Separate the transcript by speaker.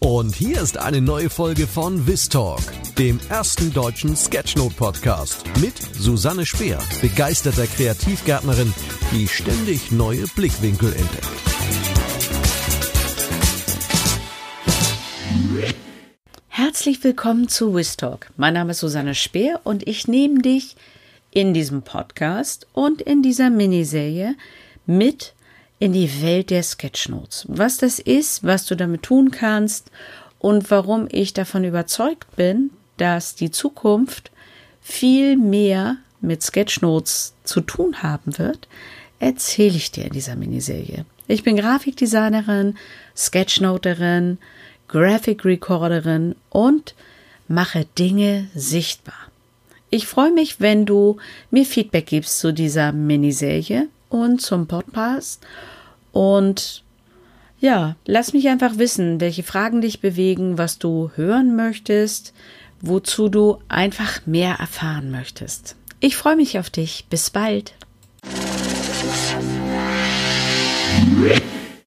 Speaker 1: Und hier ist eine neue Folge von Vistalk, dem ersten deutschen Sketchnote-Podcast mit Susanne Speer, begeisterter Kreativgärtnerin, die ständig neue Blickwinkel entdeckt.
Speaker 2: Herzlich willkommen zu Vistalk. Mein Name ist Susanne Speer und ich nehme dich in diesem Podcast und in dieser Miniserie mit in die Welt der Sketchnotes. Was das ist, was du damit tun kannst und warum ich davon überzeugt bin, dass die Zukunft viel mehr mit Sketchnotes zu tun haben wird, erzähle ich dir in dieser Miniserie. Ich bin Grafikdesignerin, Sketchnoterin, Graphic Recorderin und mache Dinge sichtbar. Ich freue mich, wenn du mir Feedback gibst zu dieser Miniserie und zum Podcast. Und ja, lass mich einfach wissen, welche Fragen dich bewegen, was du hören möchtest, wozu du einfach mehr erfahren möchtest. Ich freue mich auf dich. Bis bald.